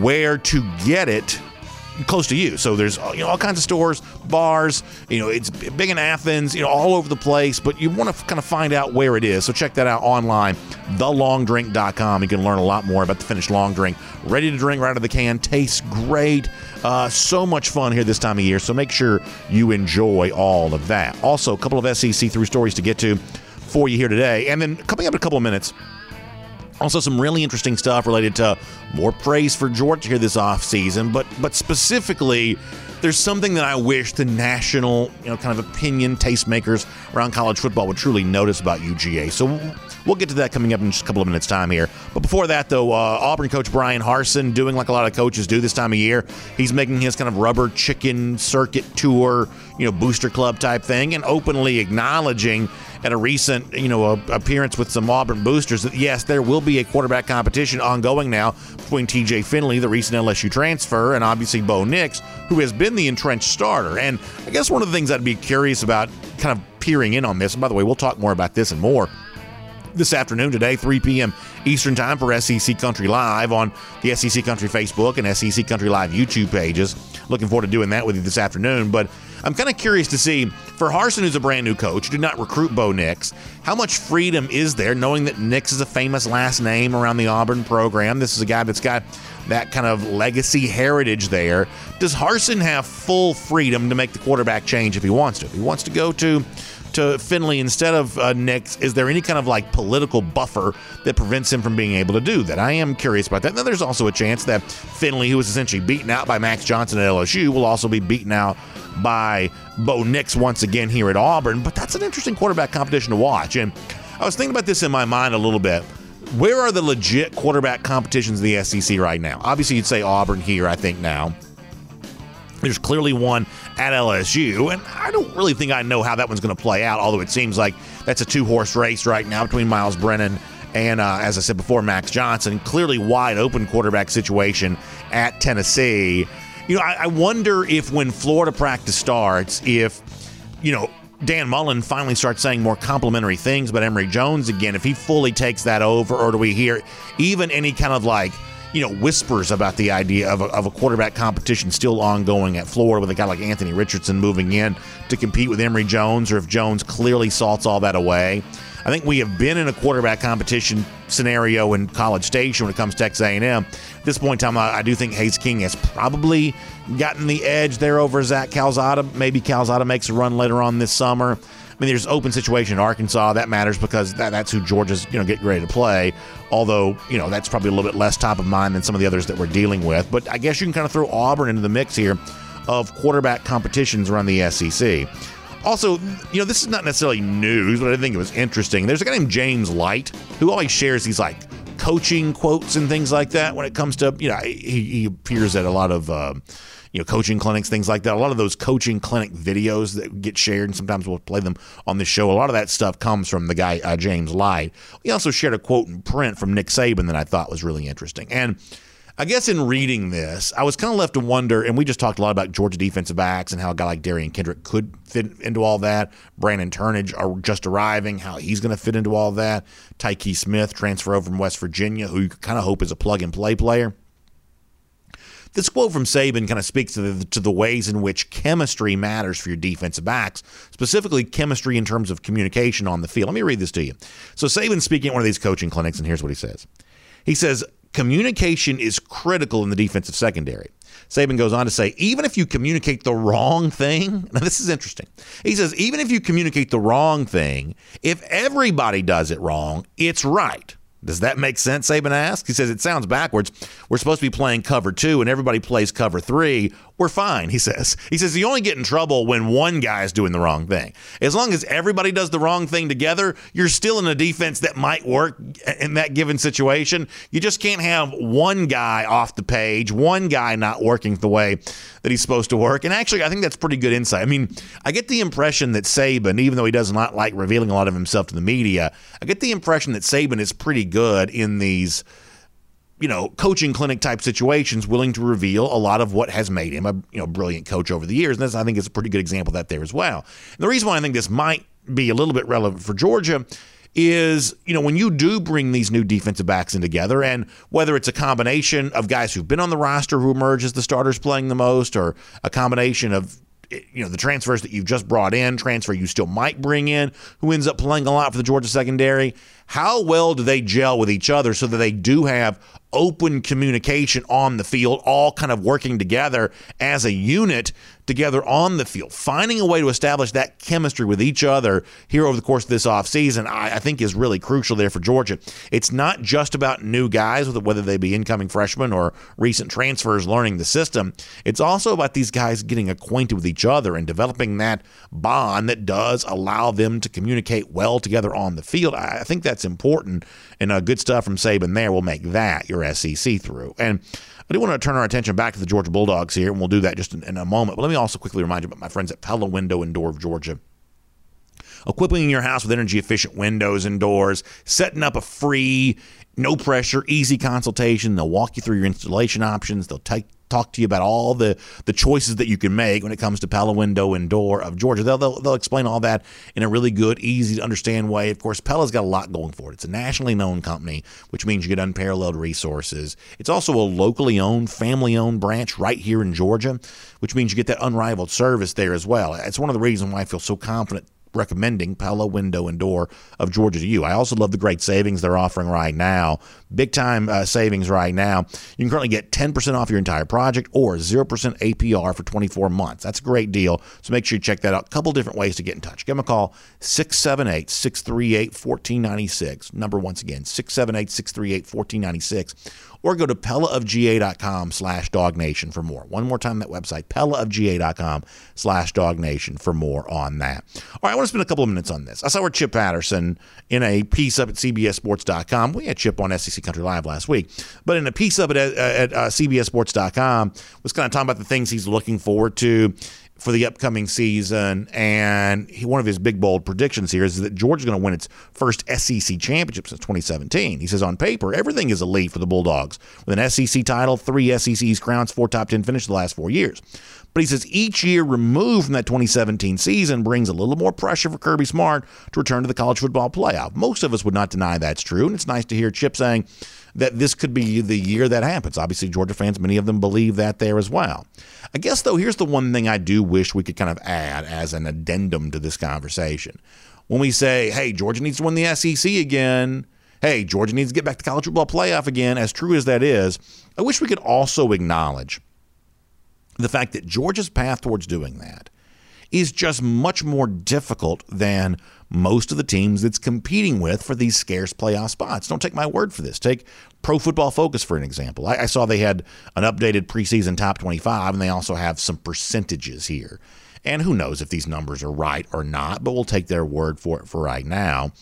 [SPEAKER 2] where to get it close to you. So there's you know all kinds of stores, bars. You know it's big in Athens. You know all over the place. But you want to kind of find out where it is. So check that out online, thelongdrink.com. You can learn a lot more about the Finnish long drink. Ready to drink right out of the can. Tastes great. Uh, so much fun here this time of year. So make sure you enjoy all of that. Also, a couple of SEC through stories to get to for you here today, and then coming up in a couple of minutes. Also, some really interesting stuff related to more praise for Georgia here this offseason, but but specifically, there's something that I wish the national, you know, kind of opinion tastemakers around college football would truly notice about UGA. So we'll get to that coming up in just a couple of minutes' time here. But before that, though, uh, Auburn coach Bryan Harsin doing like a lot of coaches do this time of year. He's making his kind of rubber chicken circuit tour, you know, booster club type thing, and openly acknowledging at a recent, you know, appearance with some Auburn boosters that yes, there will be a quarterback competition ongoing now between T.J. Finley, the recent LSU transfer, and obviously Bo Nix, who has been the entrenched starter. And I guess one of the things I'd be curious about, kind of peering in on this. And by the way, we'll talk more about this and more this afternoon today 3 p.m eastern time for sec country live on the sec country facebook and sec country live youtube pages looking forward to doing that with you this afternoon but I'm kind of curious to see for Harsin, who's a brand new coach, did not recruit Bo Nix. How much freedom is there knowing that Nix is a famous last name around the Auburn program? This is a guy that's got that kind of legacy heritage there. Does Harsin have full freedom to make the quarterback change if he wants to? If he wants to go to to Finley instead of uh, is there any kind of like political buffer that prevents him from being able to do that? I am curious about that. And then there's also a chance that Finley, who was essentially beaten out by Max Johnson at LSU, will also be beaten out by Bo Nix once again here at Auburn. But that's an interesting quarterback competition to watch. And I was thinking about this in my mind a little bit. Where are the legit quarterback competitions in the SEC right now? Obviously, you'd say Auburn here, I think, now. There's clearly one at LSU, and I don't really think I know how that one's going to play out, although it seems like that's a two horse race right now between Myles Brennan and, uh, as I said before, Max Johnson. Clearly wide open quarterback situation at Tennessee. You know, I, I wonder if when Florida practice starts, if, you know, Dan Mullen finally starts saying more complimentary things about Emory Jones again, if he fully takes that over, or do we hear even any kind of like, you know, whispers about the idea of a, of a quarterback competition still ongoing at Florida with a guy like Anthony Richardson moving in to compete with Emory Jones, or if Jones clearly salts all that away. I think we have been in a quarterback competition scenario in College Station when it comes to Texas A&M. This point in time, I, I do think Haynes King has probably gotten the edge there over Zach Calzada. Maybe Calzada makes a run later on this summer. I mean, there's open situation in Arkansas that matters because that, that's who Georgia's you know getting ready to play. Although you know that's probably a little bit less top of mind than some of the others that we're dealing with. But I guess you can kind of throw Auburn into the mix here of quarterback competitions around the SEC. Also, you know, this is not necessarily news, but I think it was interesting. There's a guy named James Light who always shares these like coaching quotes and things like that when it comes to you know he, he appears at a lot of. Uh, you know, coaching clinics, things like that. A lot of those coaching clinic videos that get shared, and sometimes we'll play them on the show. A lot of that stuff comes from the guy uh, James Light. He also shared a quote in print from Nick Saban that I thought was really interesting. And I guess in reading this, I was kind of left to wonder, and we just talked a lot about Georgia defensive backs and how a guy like Derion Kendrick could fit into all that. Brandon Turnage are just arriving, how he's going to fit into all that. Tykee Smith, transfer over from West Virginia, who you kind of hope is a plug and play player. This quote from Saban kind of speaks to the, to the ways in which chemistry matters for your defensive backs, specifically chemistry in terms of communication on the field. Let me read this to you. So Saban's speaking at one of these coaching clinics, and here's what he says. He says, communication is critical in the defensive secondary. Saban goes on to say, even if you communicate the wrong thing, now this is interesting. He says, even if you communicate the wrong thing, if everybody does it wrong, it's right. Does that make sense? Saban asks. He says it sounds backwards. We're supposed to be playing cover two, and everybody plays cover three. We're fine, he says. He says you only get in trouble when one guy is doing the wrong thing. As long as everybody does the wrong thing together, you're still in a defense that might work in that given situation. You just can't have one guy off the page, one guy not working the way that he's supposed to work. And actually, I think that's pretty good insight. I mean, I get the impression that Saban, even though he does not like revealing a lot of himself to the media, I get the impression that Saban is pretty good in these you know, coaching clinic type situations, willing to reveal a lot of what has made him a you know brilliant coach over the years. And I think, is a pretty good example of that there as well. And the reason why I think this might be a little bit relevant for Georgia is, you know, when you do bring these new defensive backs in together, and whether it's a combination of guys who've been on the roster who emerge as the starters playing the most, or a combination of you know the transfers that you've just brought in, transfer you still might bring in, who ends up playing a lot for the Georgia secondary. How well do they gel with each other so that they do have open communication on the field, all kind of working together as a unit together on the field, finding a way to establish that chemistry with each other here over the course of this offseason, I, I think is really crucial there for Georgia. It's not just about new guys, whether they be incoming freshmen or recent transfers learning the system. It's also about these guys getting acquainted with each other and developing that bond that does allow them to communicate well together on the field. I, I think that's important, and uh, good stuff from Saban there will make that your SEC through. And I do want to turn our attention back to the Georgia Bulldogs here, and we'll do that just in, in a moment. But let me also quickly remind you about my friends at Pella Window and Door of Georgia equipping your house with energy efficient windows and doors, setting up a free, no pressure, easy consultation. They'll walk you through your installation options. They'll take talk to you about all the the choices that you can make when it comes to Pella Window and Door of Georgia. They'll, they'll, they'll explain all that in a really good, easy to understand way. Of course, Pella's got a lot going for it. It's a nationally known company, which means you get unparalleled resources. It's also a locally owned, family owned branch right here in Georgia, which means you get that unrivaled service there as well. It's one of the reasons why I feel so confident recommending Pella Window and Door of Georgia to you. I also love the great savings they're offering right now. Big time uh, savings right now. You can currently get 10% off your entire project or 0% APR for 24 months. That's a great deal. So make sure you check that out. A couple different ways to get in touch. Give them a call 678 638 1496. Number once again 678 638 1496 or go to pellaofga.com slash dawgnation for more. One more time, that website, pellaofga.com slash dawgnation for more on that. All right, I want to spend a couple of minutes on this. I saw where Chip Patterson in a piece up at CBSSports.com. We had Chip on SEC Country Live last week, but in a piece up at, at, at uh, CBSSports.com was kind of talking about the things he's looking forward to for the upcoming season. And he, one of his big, bold predictions here is that Georgia's going to win its first SEC championship since 2017. He says, on paper, everything is elite for the Bulldogs with an SEC title, three SEC's crowns, four top 10 finishes the last four years. But he says each year removed from that 2017 season brings a little more pressure for Kirby Smart to return to the college football playoff. Most of us would not deny that's true. And it's nice to hear Chip saying, that this could be the year that happens. Obviously, Georgia fans, many of them believe that there as well. I guess, though, here's the one thing I do wish we could kind of add as an addendum to this conversation. when we say, hey, Georgia needs to win the SEC again. Hey, Georgia needs to get back to college football playoff again. As true as that is, I wish we could also acknowledge the fact that Georgia's path towards doing that is just much more difficult than most of the teams it's competing with for these scarce playoff spots. Don't take my word for this. Take Pro Football Focus for an example. I, I saw they had an updated preseason top 25, and they also have some percentages here. And who knows if these numbers are right or not, but we'll take their word for it for right now.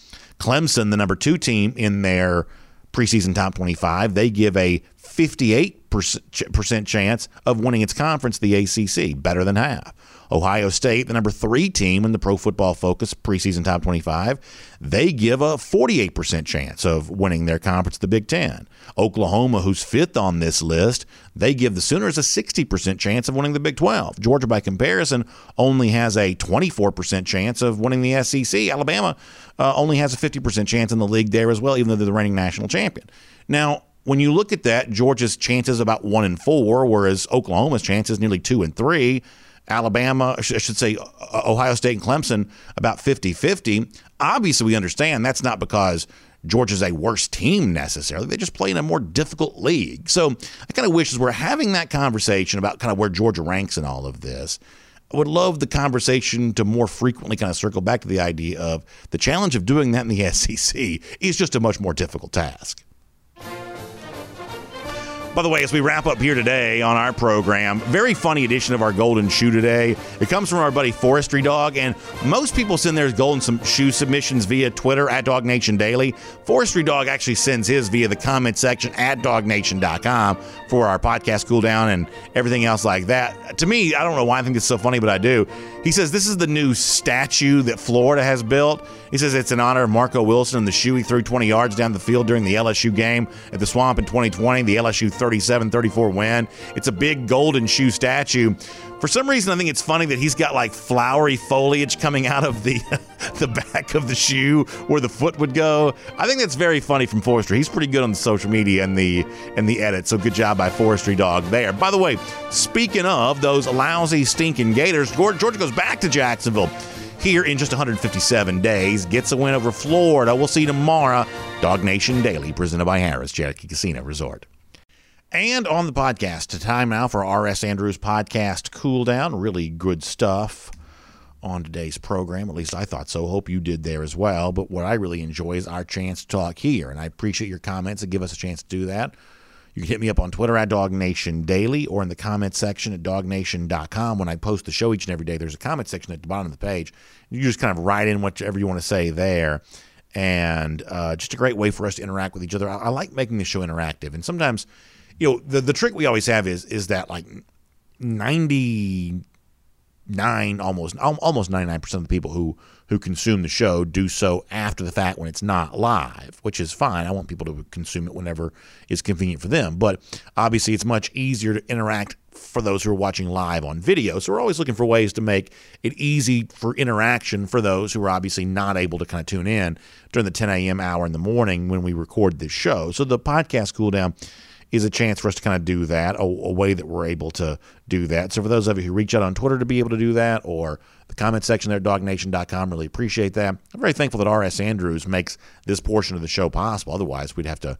[SPEAKER 2] Clemson, the number two team in their preseason top 25, they give a 58% chance of winning its conference, the ACC, better than half. Ohio State, the number three team in the Pro Football Focus preseason top 25, they give a 48% chance of winning their conference, the Big Ten. Oklahoma, who's fifth on this list, they give the Sooners a 60% chance of winning the Big 12. Georgia, by comparison, only has a 24% chance of winning the SEC. Alabama uh, only has a 50% chance in the league there as well, even though they're the reigning national champion. Now, when you look at that, Georgia's chances about one in four, whereas Oklahoma's chances nearly two and three. Alabama, I should say Ohio State and Clemson, about 50 50. Obviously, we understand that's not because Georgia's a worse team necessarily. They just play in a more difficult league. So I kind of wish as we're having that conversation about kind of where Georgia ranks in all of this, I would love the conversation to more frequently kind of circle back to the idea of the challenge of doing that in the SEC is just a much more difficult task. By the way, as we wrap up here today on our program, very funny edition of our Golden Shoe today. It comes from our buddy Forestry Dog, and most people send their Golden Shoe submissions via Twitter at DawgNation Daily. Forestry Dog actually sends his via the comment section at DawgNation.com for our podcast cool down and everything else like that. To me, I don't know why I think it's so funny, but I do. He says this is the new statue that Florida has built. He says it's in honor of Marco Wilson and the shoe he threw 20 yards down the field during the LSU game at the Swamp in 2020, the LSU 37 34 win. It's a big golden shoe statue. For some reason, I think it's funny that he's got like flowery foliage coming out of the the back of the shoe where the foot would go. I think that's very funny from Forestry. He's pretty good on the social media and the and the edit. So good job by Forestry Dog there. By the way, speaking of those lousy stinking Gators, Georgia goes back to Jacksonville here in just 157 days. Gets a win over Florida. We'll see you tomorrow. DawgNation Daily, presented by Harrah's Cherokee Casino Resort. And on the podcast, time now for R.S. Andrews podcast cool down. Really good stuff on today's program. At least I thought so. Hope you did there as well. But what I really enjoy is our chance to talk here. And I appreciate your comments and give us a chance to do that. You can hit me up on Twitter at DawgNation Daily or in the comment section at dawgnation.com. When I post the show each and every day, there's a comment section at the bottom of the page. You just kind of write in whatever you want to say there. And uh, just a great way for us to interact with each other. I, I like making the show interactive. And sometimes, you know, the, the trick we always have is is that like ninety nine almost almost 99% of the people who who consume the show do so after the fact when it's not live which is fine. I want people to consume it whenever is convenient for them. But obviously it's much easier to interact for those who are watching live on video. So we're always looking for ways to make it easy for interaction for those who are obviously not able to kind of tune in during the 10 a.m hour in the morning when we record this show. So the podcast cool down is a chance for us to kind of do that, a, a, way that we're able to do that. So for those of you who reach out on Twitter to be able to do that, or the comment section there at dawgnation.com, really appreciate that. I'm very thankful that R.S. Andrews makes this portion of the show possible. Otherwise, we'd have to,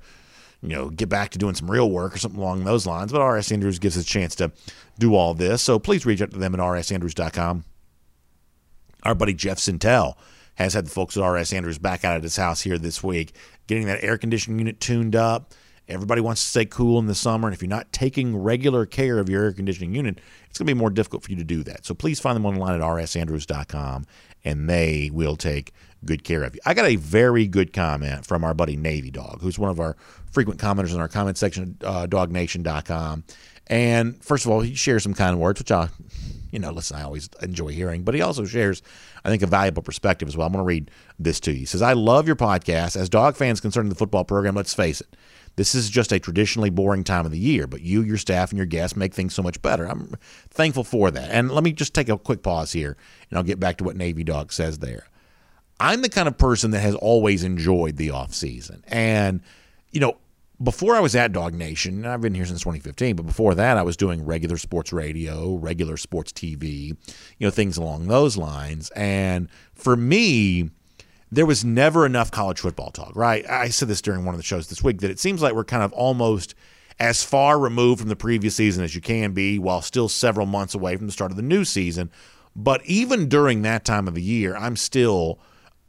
[SPEAKER 2] you know, get back to doing some real work or something along those lines. But R.S. Andrews gives us a chance to do all this. So please reach out to them at rsandrews.com. Our buddy Jeff Sentell has had the folks at R.S. Andrews back out at his house here this week, getting that air conditioning unit tuned up Everybody wants to stay cool in the summer, and if you're not taking regular care of your air conditioning unit, it's going to be more difficult for you to do that. So please find them online at rsandrews.com, and they will take good care of you. I got a very good comment from our buddy Navy Dog, who's one of our frequent commenters in our comment section at uh, dawgnation.com. And first of all, he shares some kind words, which I, you know, listen, I always enjoy hearing, but he also shares, I think, a valuable perspective as well. I'm going to read this to you. He says, I love your podcast. As dog fans concerning the football program, let's face it, this is just a traditionally boring time of the year, but you, your staff, and your guests make things so much better. I'm thankful for that. And let me just take a quick pause here, and I'll get back to what Navy Dog says there. I'm the kind of person that has always enjoyed the off season, and you know, before I was at DawgNation, I've been here since 2015, but before that, I was doing regular sports radio, regular sports TV, you know, things along those lines. And for me, there was never enough college football talk, right? I said this during one of the shows this week that it seems like we're kind of almost as far removed from the previous season as you can be while still several months away from the start of the new season. But even during that time of the year, I'm still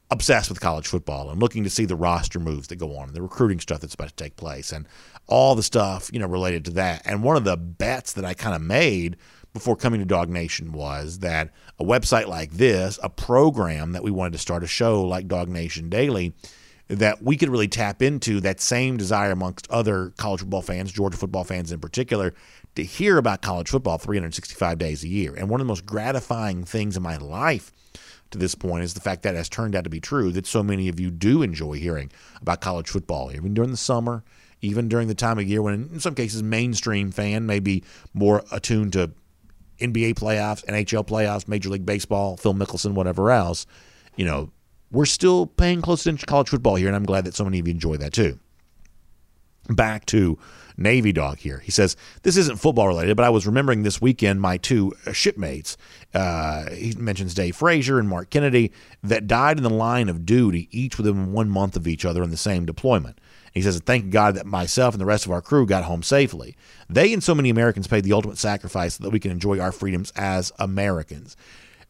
[SPEAKER 2] obsessed with college football and looking to see the roster moves that go on and the recruiting stuff that's about to take place and all the stuff, you know, related to that. And one of the bets that I kind of made before coming to DawgNation was that a website like this, a program that we wanted to start a show like DawgNation Daily, that we could really tap into that same desire amongst other college football fans, Georgia football fans in particular, to hear about college football 365 days a year. And one of the most gratifying things in my life to this point is the fact that has turned out to be true that so many of you do enjoy hearing about college football, even during the summer, even during the time of year when, in some cases, mainstream fan may be more attuned to NBA playoffs, NHL playoffs, Major League Baseball, Phil Mickelson, whatever else. You know, we're still paying close attention to college football here, and I'm glad that so many of you enjoy that too. Back to Navy Dog here. He says, This isn't football related, but I was remembering this weekend my two shipmates. Uh, he mentions Dave Frazier and Mark Kennedy that died in the line of duty, each within one month of each other in the same deployment. He says, Thank God that myself and the rest of our crew got home safely. They and so many Americans paid the ultimate sacrifice so that we can enjoy our freedoms as Americans.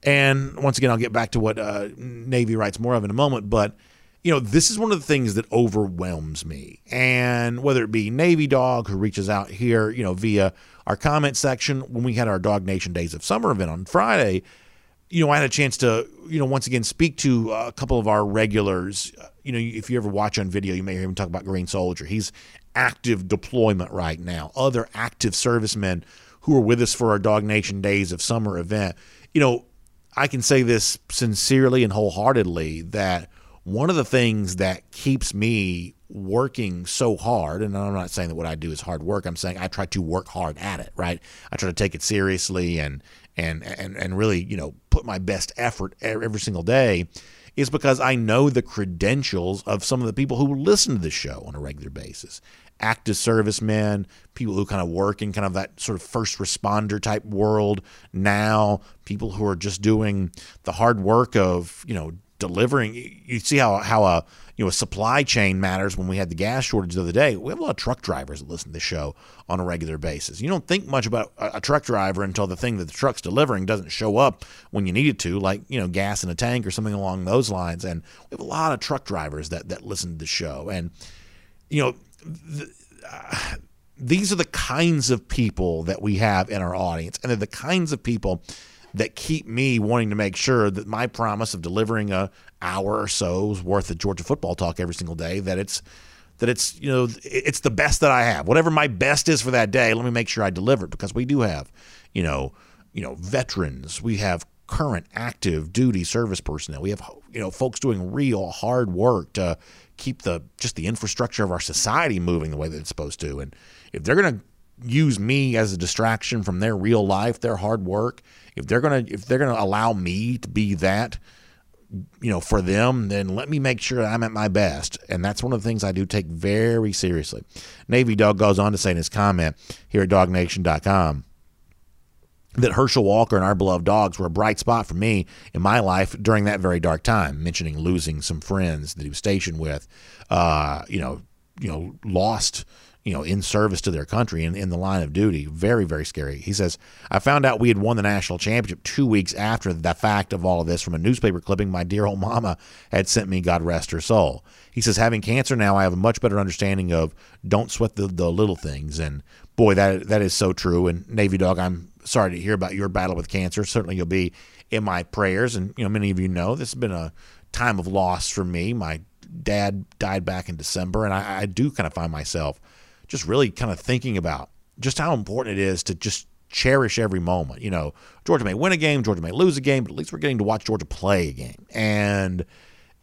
[SPEAKER 2] And once again, I'll get back to what uh, Navy writes more of in a moment, but you know, this is one of the things that overwhelms me. And whether it be Navy Dog, who reaches out here, you know, via our comment section when we had our DawgNation Days of Summer event on Friday, you know, I had a chance to, you know, once again speak to a couple of our regulars. You know, if you ever watch on video, you may hear him talk about Green Soldier. He's active deployment right now. Other active servicemen who are with us for our DawgNation Days of Summer event. You know, I can say this sincerely and wholeheartedly that one of the things that keeps me working so hard, and I'm not saying that what I do is hard work. I'm saying I try to work hard at it, right? I try to take it seriously and and and and really, you know, put my best effort every single day is because I know the credentials of some of the people who listen to the show on a regular basis. Active servicemen, people who kind of work in kind of that sort of first responder type world now, people who are just doing the hard work of, you know, delivering. You see how how a you know supply chain matters when we had the gas shortage the other day. We have a lot of truck drivers that listen to the show on a regular basis. You don't think much about a, a truck driver until the thing that the truck's delivering doesn't show up when you need it to, like you know gas in a tank or something along those lines. And we have a lot of truck drivers that that listen to the show, and you know. The, uh, these are the kinds of people that we have in our audience, and they're the kinds of people that keep me wanting to make sure that my promise of delivering a hour or so's worth of Georgia football talk every single day that it's that it's you know it's the best that I have. Whatever my best is for that day, let me make sure I deliver it because we do have you know you know veterans, we have current active duty service personnel, we have you know folks doing real hard work to keep the just the infrastructure of our society moving the way that it's supposed to. And if they're going to use me as a distraction from their real life, their hard work, if they're gonna if they're gonna allow me to be that, you know, for them, then let me make sure I'm at my best. And that's one of the things I do take very seriously. Navy Dog goes on to say in his comment here at dawgnation.com that Herschel Walker and our beloved dogs were a bright spot for me in my life during that very dark time, mentioning losing some friends that he was stationed with, uh, you know, you know, lost you know, in service to their country and in the line of duty. Very, very scary. He says, I found out we had won the national championship two weeks after the fact of all of this from a newspaper clipping my dear old mama had sent me, God rest her soul. He says, having cancer now, I have a much better understanding of don't sweat the, the little things. And boy, that that is so true. And Navy Dog, I'm sorry to hear about your battle with cancer. Certainly you'll be in my prayers. And, you know, many of you know this has been a time of loss for me. My dad died back in December, and I, I do kind of find myself – just really kind of thinking about just how important it is to just cherish every moment. You know, Georgia may win a game, Georgia may lose a game, but at least we're getting to watch Georgia play a game. And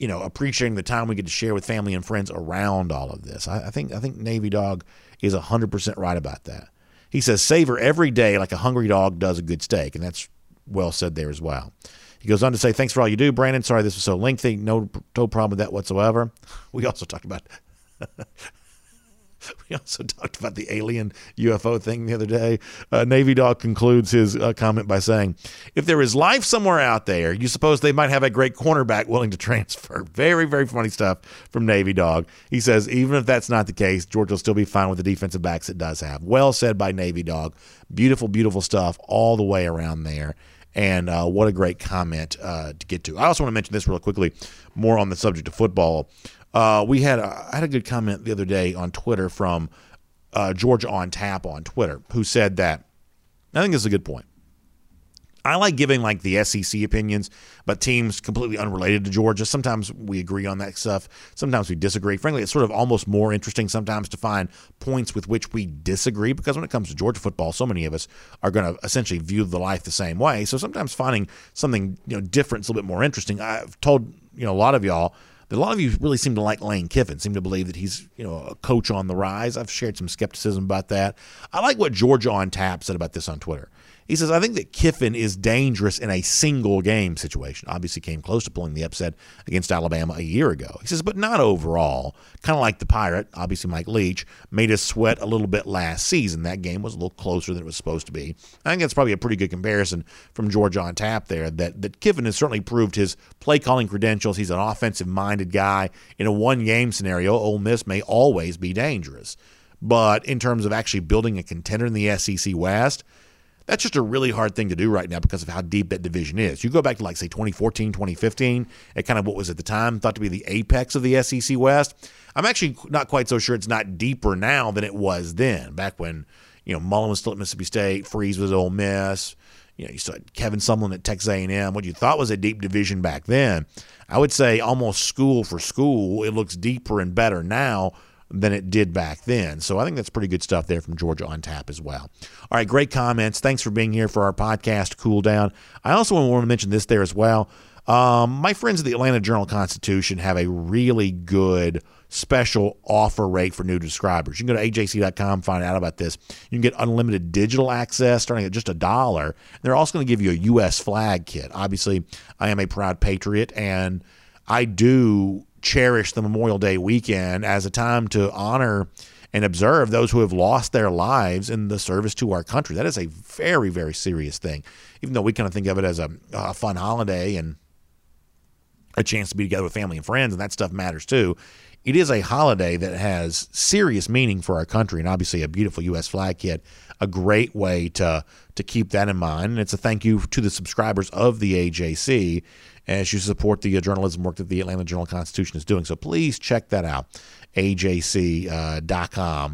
[SPEAKER 2] you know, appreciating the time we get to share with family and friends around all of this. I, I think I think Navy Dog is hundred percent right about that. He says savor every day like a hungry dog does a good steak, and that's well said there as well. He goes on to say, "Thanks for all you do, Brandon. Sorry this was so lengthy. No, no problem with that whatsoever." We also talked about We also talked about the alien UFO thing the other day. Uh, Navy Dog concludes his uh, comment by saying, If there is life somewhere out there, you suppose they might have a great cornerback willing to transfer. Very, very funny stuff from Navy Dog. He says, Even if that's not the case, Georgia will still be fine with the defensive backs it does have. Well said by Navy Dog. Beautiful, beautiful stuff all the way around there. And uh, what a great comment uh, to get to. I also want to mention this real quickly, more on the subject of football. Uh, we had a, I had a good comment the other day on Twitter from uh, Georgia on Tap on Twitter, who said that I think this is a good point. I like giving like the SEC opinions, but teams completely unrelated to Georgia. Sometimes we agree on that stuff. Sometimes we disagree. Frankly, it's sort of almost more interesting sometimes to find points with which we disagree because when it comes to Georgia football, so many of us are going to essentially view the life the same way. So sometimes finding something you know different is a little bit more interesting. I've told you know a lot of y'all a lot of you really seem to like Lane Kiffin, seem to believe that he's, you know, a coach on the rise. I've shared some skepticism about that. I like what Georgia on Tap said about this on Twitter. He says, I think that Kiffin is dangerous in a single game situation. Obviously, came close to pulling the upset against Alabama a year ago. He says, but not overall. Kind of like the Pirate, obviously, Mike Leach, made us sweat a little bit last season. That game was a little closer than it was supposed to be. I think that's probably a pretty good comparison from Georgia on tap there. That, that Kiffin has certainly proved his play calling credentials. He's an offensive minded guy. In a one game scenario, Ole Miss may always be dangerous. But in terms of actually building a contender in the SEC West, that's just a really hard thing to do right now because of how deep that division is. You go back to like say 2014, 2015, at kind of what was at the time thought to be the apex of the SEC West. I'm actually not quite so sure it's not deeper now than it was then. Back when you know Mullen was still at Mississippi State, Freeze was at Ole Miss. You know, you saw Kevin Sumlin at Texas A&M. What you thought was a deep division back then, I would say almost school for school, it looks deeper and better now than it did back then. So I think that's pretty good stuff there from Georgia on tap as well. All right, great comments. Thanks for being here for our podcast, Cool Down. I also want to mention this there as well. Um, my friends at the Atlanta Journal Constitution have a really good special offer rate for new subscribers. You can go to ajc.com, find out about this. You can get unlimited digital access starting at just a dollar. They're also going to give you a U.S. flag kit. Obviously, I am a proud patriot, and I do cherish the Memorial Day weekend as a time to honor and observe those who have lost their lives in the service to our country. That is a very, very serious thing. Even though we kind of think of it as a, a fun holiday and a chance to be together with family and friends, and that stuff matters too. It is a holiday that has serious meaning for our country, and obviously a beautiful U.S. flag kit, a great way to to keep that in mind. And it's a thank you to the subscribers of the AJC as you support the uh, journalism work that the Atlanta Journal Constitution is doing. So please check that out, ajc.com,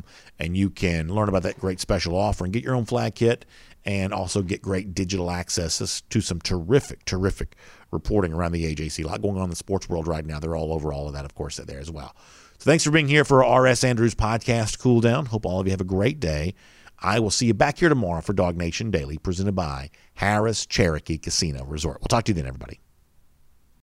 [SPEAKER 2] uh, and you can learn about that great special offer and get your own flag kit and also get great digital access to some terrific, terrific reporting around the AJC. A lot going on in the sports world right now. They're all over all of that, of course, there as well. So thanks for being here for RS Andrews podcast Cool Down. Hope all of you have a great day. I will see you back here tomorrow for DawgNation Daily, presented by Harrah's Cherokee Casino Resort. We'll talk to you then, everybody.